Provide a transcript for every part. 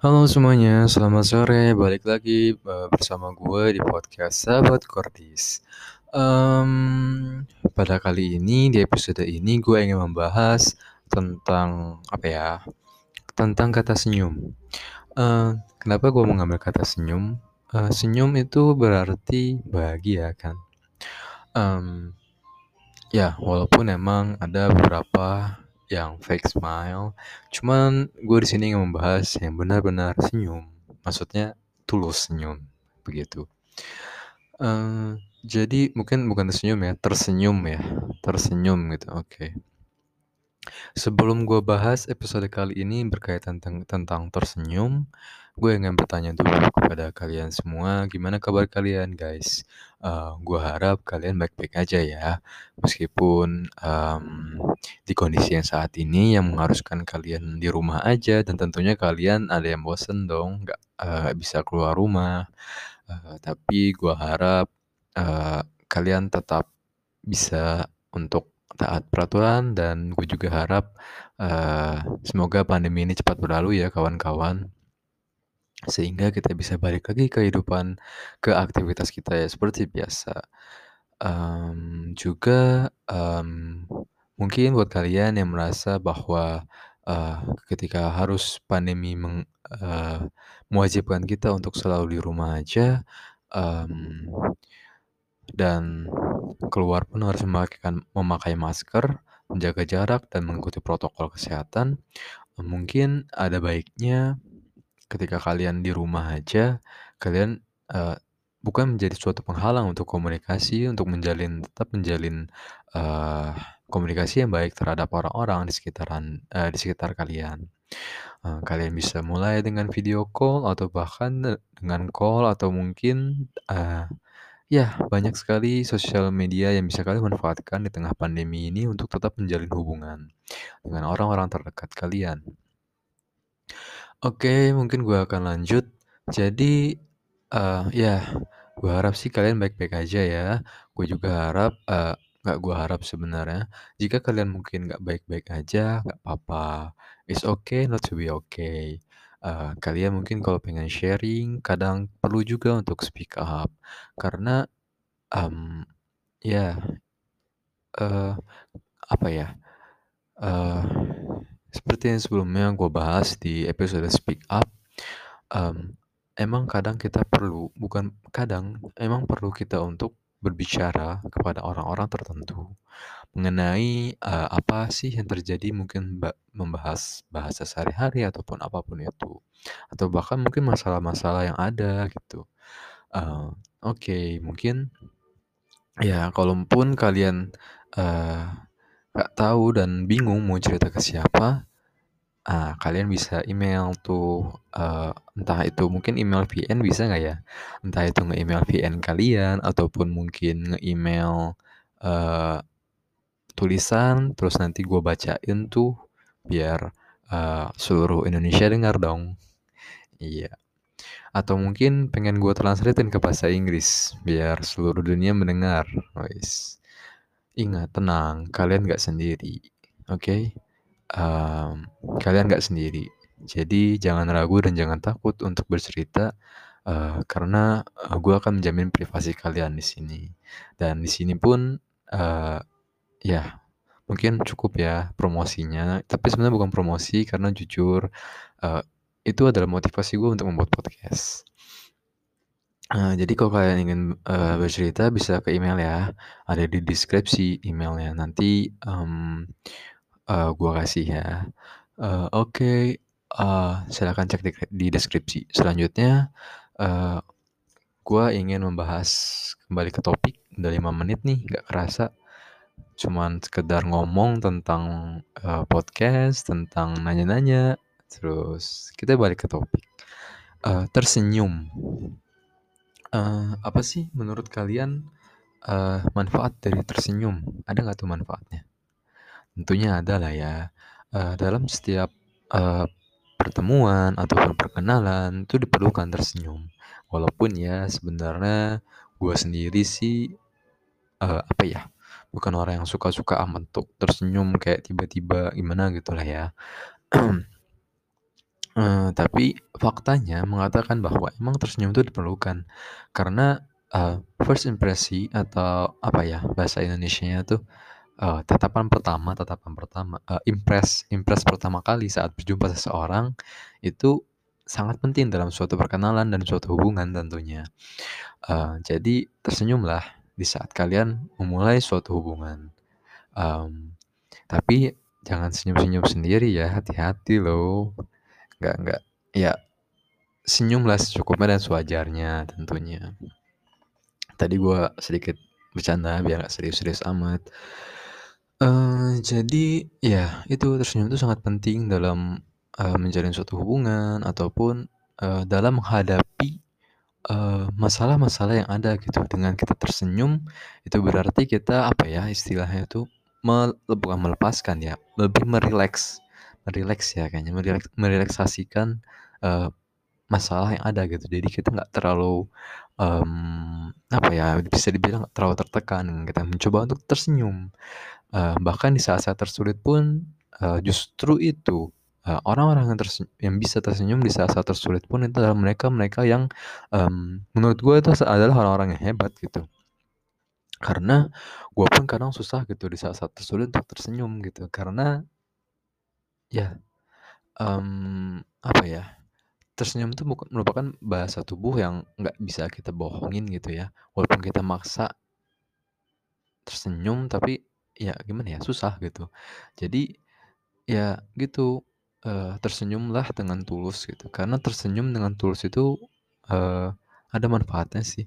Halo semuanya, selamat sore. Balik lagi uh, bersama gue di podcast Sahabat Kordis. Um, pada kali ini, di episode ini, gue ingin membahas tentang apa ya? Tentang kata senyum. Uh, kenapa gue mengambil kata senyum? Uh, senyum itu berarti bahagia kan? Um, ya, walaupun emang ada beberapa yang fake smile. Cuman gue di sini ingin membahas yang benar-benar senyum. Maksudnya tulus senyum, begitu. Uh, jadi mungkin bukan tersenyum ya, tersenyum ya, tersenyum gitu. Oke. Okay. Sebelum gue bahas episode kali ini berkaitan tentang, tentang tersenyum, gue ingin bertanya dulu kepada kalian semua, gimana kabar kalian guys? Uh, gue harap kalian baik-baik aja ya, meskipun um, di kondisi yang saat ini yang mengharuskan kalian di rumah aja dan tentunya kalian ada yang bosen dong, nggak uh, bisa keluar rumah. Uh, tapi gue harap uh, kalian tetap bisa untuk taat peraturan dan gue juga harap uh, semoga pandemi ini cepat berlalu ya kawan-kawan. Sehingga kita bisa balik lagi ke kehidupan ke aktivitas kita ya seperti biasa. Um, juga um, mungkin buat kalian yang merasa bahwa uh, ketika harus pandemi meng, uh, mewajibkan kita untuk selalu di rumah aja um, dan keluar pun harus memakai, masker, menjaga jarak, dan mengikuti protokol kesehatan. Mungkin ada baiknya ketika kalian di rumah aja, kalian uh, bukan menjadi suatu penghalang untuk komunikasi, untuk menjalin tetap menjalin uh, komunikasi yang baik terhadap orang-orang di sekitaran uh, di sekitar kalian. Uh, kalian bisa mulai dengan video call atau bahkan dengan call atau mungkin uh, Ya, banyak sekali sosial media yang bisa kalian manfaatkan di tengah pandemi ini untuk tetap menjalin hubungan dengan orang-orang terdekat kalian. Oke, mungkin gue akan lanjut. Jadi, uh, ya, gue harap sih kalian baik-baik aja ya. Gue juga harap, uh, gak gue harap sebenarnya, jika kalian mungkin gak baik-baik aja, gak apa-apa. It's okay not to be okay. Uh, kalian mungkin kalau pengen sharing, kadang perlu juga untuk speak up. Karena um, ya uh, apa ya uh, seperti yang sebelumnya gue bahas di episode speak up um, emang kadang kita perlu bukan kadang emang perlu kita untuk berbicara kepada orang-orang tertentu mengenai uh, apa sih yang terjadi mungkin membahas bahasa sehari-hari ataupun apa pun itu atau bahkan mungkin masalah-masalah yang ada gitu. Uh, Oke, mungkin ya kalaupun kalian uh, nggak tahu dan bingung mau cerita ke siapa, ah kalian bisa email tuh uh, entah itu mungkin email VN bisa nggak ya entah itu nge-email VN kalian ataupun mungkin nge-email tulisan terus nanti gue bacain tuh biar uh, seluruh Indonesia dengar dong iya atau mungkin pengen gue translatein ke bahasa Inggris biar seluruh dunia mendengar guys ingat tenang kalian gak sendiri oke okay? um, kalian gak sendiri. Jadi jangan ragu dan jangan takut untuk bercerita uh, karena uh, gue akan menjamin privasi kalian di sini. Dan di sini pun uh, ya mungkin cukup ya promosinya. Tapi sebenarnya bukan promosi karena jujur uh, itu adalah motivasi gue untuk membuat podcast. Uh, jadi kalau kalian ingin uh, bercerita bisa ke email ya, ada di deskripsi emailnya. Nanti um, uh, gua kasih ya. Uh, Oke, uh, silakan cek di, di deskripsi. Selanjutnya, uh, gua ingin membahas kembali ke topik. Udah 5 menit nih, gak kerasa. Cuman sekedar ngomong tentang uh, podcast, tentang nanya-nanya. Terus kita balik ke topik. Uh, tersenyum. Uh, apa sih menurut kalian uh, manfaat dari tersenyum? Ada nggak tuh manfaatnya? Tentunya ada lah ya. Uh, dalam setiap uh, pertemuan ataupun perkenalan itu diperlukan tersenyum. Walaupun ya sebenarnya gue sendiri sih uh, apa ya bukan orang yang suka-suka amat untuk tersenyum kayak tiba-tiba gimana gitu lah ya. Eee, tapi faktanya mengatakan bahwa emang tersenyum itu diperlukan. Karena, eee, first impresi atau apa ya, bahasa Indonesianya tuh, eee, tatapan pertama tatapan pertama, eee, impress impress pertama kali saat berjumpa seseorang, itu sangat penting dalam suatu perkenalan dan suatu hubungan tentunya. Eee, jadi tersenyumlah di saat kalian memulai suatu hubungan. Mmm, tapi jangan senyum-senyum sendiri ya, hati-hati loh. Nggak nggak ya senyumlah secukupnya dan sewajarnya tentunya. Tadi gue sedikit bercanda biar nggak serius-serius amat. Eee, jadi ya itu tersenyum itu sangat penting dalam, eee, menjalin suatu hubungan ataupun, eee, dalam menghadapi, eee, masalah-masalah yang ada gitu. Dengan kita tersenyum, itu berarti kita apa ya istilahnya itu mel bukan melepaskan ya, lebih merileks, merileks ya kayaknya, merileks merelaksasikan, eee, masalah yang ada gitu. Jadi kita nggak terlalu, mmm, apa ya, bisa dibilang nggak terlalu tertekan. Kita mencoba untuk tersenyum. Eee, bahkan di saat-saat tersulit pun, eee, justru itu, eee, orang-orang yang yang bisa tersenyum di saat-saat tersulit pun itu adalah mereka-mereka yang, mmm, menurut gue itu adalah orang-orang yang hebat gitu. Karena gue pun kadang susah gitu di saat-saat tersulit untuk tersenyum gitu. Karena ya, mmm, apa ya, tersenyum itu merupakan bahasa tubuh yang nggak bisa kita bohongin gitu ya. Walaupun kita maksa tersenyum, tapi ya gimana ya, susah gitu. Jadi ya gitu, eee, tersenyumlah dengan tulus gitu. Karena tersenyum dengan tulus itu, eee, ada manfaatnya sih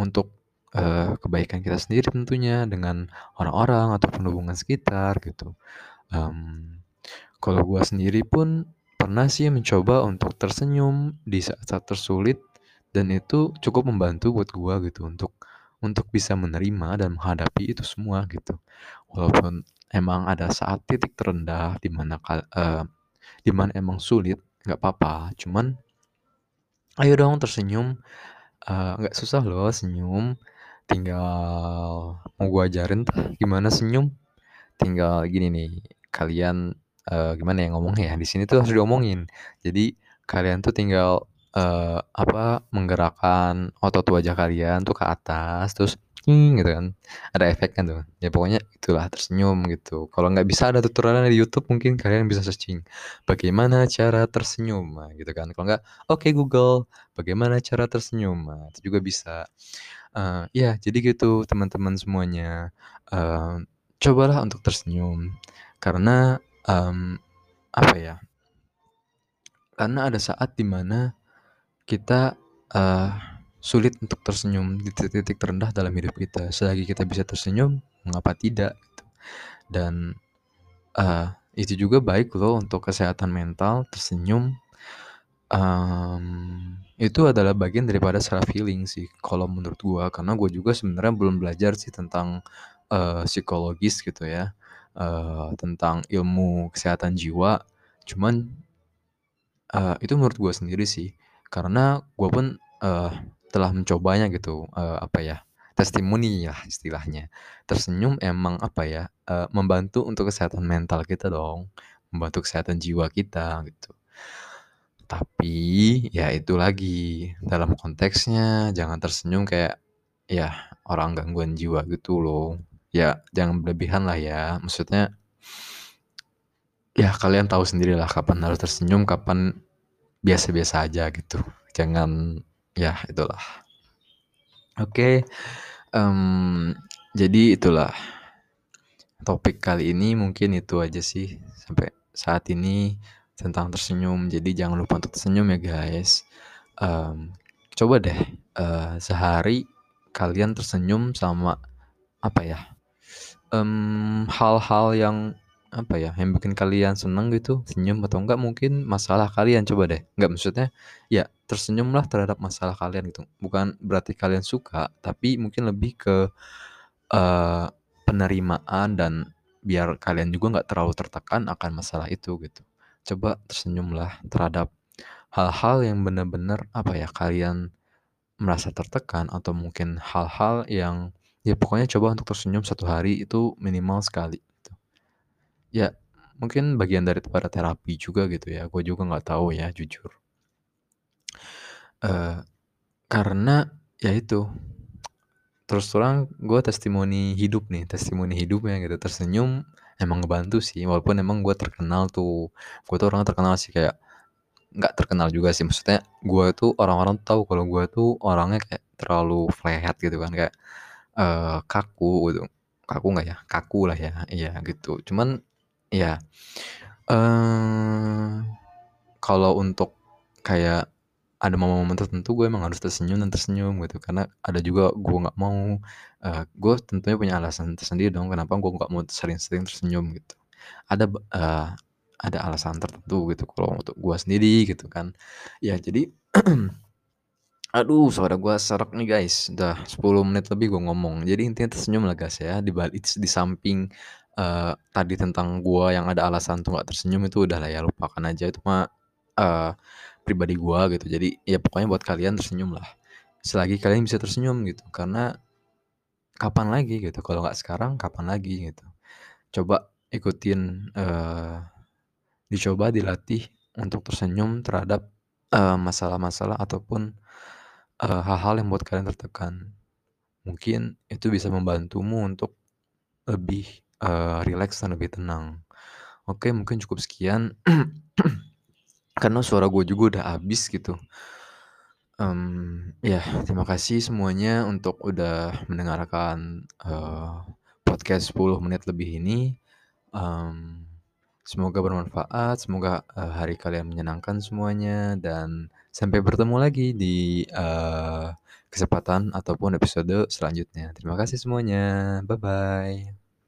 untuk, eee, kebaikan kita sendiri tentunya, dengan orang-orang ataupun hubungan sekitar gitu. Mmm, kalau gua sendiri pun pernah sih mencoba untuk tersenyum di saat-saat tersulit dan itu cukup membantu buat gua gitu untuk untuk bisa menerima dan menghadapi itu semua gitu. Walaupun emang ada saat titik terendah di mana kal eee, di mana emang sulit, nggak apa-apa, cuman ayo dong tersenyum, eee, nggak susah loh senyum, tinggal mau gua ajarin tuh gimana senyum. Tinggal gini nih, kalian, eee, gimana ya ngomongnya ya, di sini tuh harus diomongin. Jadi kalian tuh tinggal, eee, apa, menggerakkan otot wajah kalian tuh ke atas, terus gitu kan, ada efeknya tuh. Ya pokoknya itulah tersenyum gitu. Kalau nggak bisa ada tutorialnya di YouTube mungkin kalian bisa searching, bagaimana cara tersenyum, nah gitu kan. Kalau nggak, oke Google, bagaimana cara tersenyum, nah itu juga bisa. Eee, ya jadi gitu teman-teman semuanya, eee, cobalah untuk tersenyum karena, mmm, apa ya karena ada saat di mana kita, eee, sulit untuk tersenyum di titik-titik terendah dalam hidup kita. Selagi kita bisa tersenyum, mengapa tidak gitu. Dan, eee, itu juga baik loh untuk kesehatan mental, tersenyum, mmm, itu adalah bagian daripada self healing sih kalau menurut gua. Karena gua juga sebenarnya belum belajar sih tentang, eee, psikologis gitu ya, eee, tentang ilmu kesehatan jiwa. Cuman, eee, itu menurut gua sendiri sih. Karena gua pun, eee, telah mencobanya gitu, eee, apa ya, testimoni lah istilahnya. Tersenyum emang apa ya, eee, membantu untuk kesehatan mental kita dong, membantu kesehatan jiwa kita gitu. Tapi ya itu lagi, dalam konteksnya jangan tersenyum kayak ya orang gangguan jiwa gitu loh. Ya jangan berlebihan lah ya, maksudnya ya kalian tahu sendirilah kapan harus tersenyum, kapan biasa-biasa aja gitu. Jangan ya itulah. Oke, mmm, jadi itulah topik kali ini mungkin itu aja sih sampai saat ini tentang tersenyum. Jadi jangan lupa untuk tersenyum ya guys. Mmm, coba deh, eee, sehari kalian tersenyum sama apa ya, hal-hal yang apa ya, yang bikin kalian seneng gitu, senyum atau enggak mungkin masalah kalian coba deh. Enggak maksudnya ya tersenyumlah terhadap masalah kalian gitu. Bukan berarti kalian suka, tapi mungkin lebih ke, eee, penerimaan dan biar kalian juga nggak terlalu tertekan akan masalah itu gitu. Coba tersenyumlah terhadap hal-hal yang bener-bener apa ya, kalian merasa tertekan atau mungkin hal-hal yang ya pokoknya coba untuk tersenyum satu hari itu minimal sekali. Ya mungkin bagian daripada terapi juga gitu ya, gue juga nggak tahu ya jujur. Eee, karena ya itu, terus terang gue testimoni hidup nih, testimoni hidupnya gitu, tersenyum emang ngebantu sih, walaupun emang gue terkenal tuh, gue tuh orangnya terkenal sih kayak nggak terkenal juga sih, maksudnya gue tuh orang-orang tahu kalau gue tuh orangnya kayak terlalu flat gitu kan, kayak, eee, kaku gitu. Kaku nggak ya? Kaku lah ya, iya gitu. Cuman ya, eee, kalau untuk kayak ada momen-momen tertentu gue emang harus tersenyum dan tersenyum gitu, karena ada juga gue nggak mau, eee, gue tentunya punya alasan tersendiri dong kenapa gue nggak mau sering-sering tersenyum gitu. Ada eee, ada alasan tertentu gitu kalau untuk gue sendiri gitu kan. Ya jadi aduh suara gue serak nih guys, udah 10 menit lebih gue ngomong. Jadi intinya tersenyum lah guys ya, di balik di samping, eee, tadi tentang gue yang ada alasan untuk nggak tersenyum itu udahlah ya lupakan aja itu mah, eee, pribadi gue gitu. Jadi ya pokoknya buat kalian tersenyum lah, selagi kalian bisa tersenyum gitu, karena kapan lagi gitu, kalau nggak sekarang kapan lagi gitu. Coba ikutin, eee, dicoba dilatih untuk tersenyum terhadap, eee, masalah-masalah ataupun, eee, hal-hal yang membuat kalian tertekan. Mungkin itu bisa membantumu untuk lebih, eee, rileks dan lebih tenang. Oke mungkin cukup sekian, karena suara gue juga udah habis gitu. Mmm, ya terima kasih semuanya untuk udah mendengarkan, eee, podcast 10 menit lebih ini, mmm, semoga bermanfaat, semoga, eee, hari kalian menyenangkan semuanya dan sampai bertemu lagi di, eee, kesempatan ataupun episode selanjutnya. Terima kasih semuanya, bye-bye.